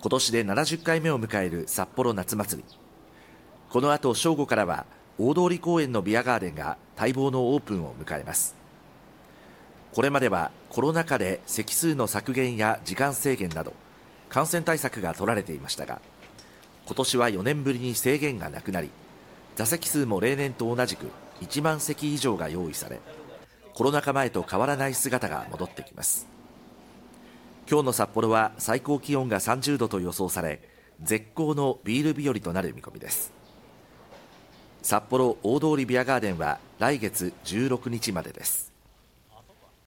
今年で70回目を迎える札幌夏祭り。この後正午からは大通公園のビアガーデンが待望のオープンを迎えます。これまではコロナ禍で席数の削減や時間制限など感染対策が取られていましたが今年は4年ぶりに制限がなくなり座席数も例年と同じく1万席以上が用意されコロナ禍前と変わらない姿が戻ってきます。今日の札幌は最高気温が30度と予想され絶好のビール日和となる見込みです。札幌大通ビアガーデンは来月16日までです。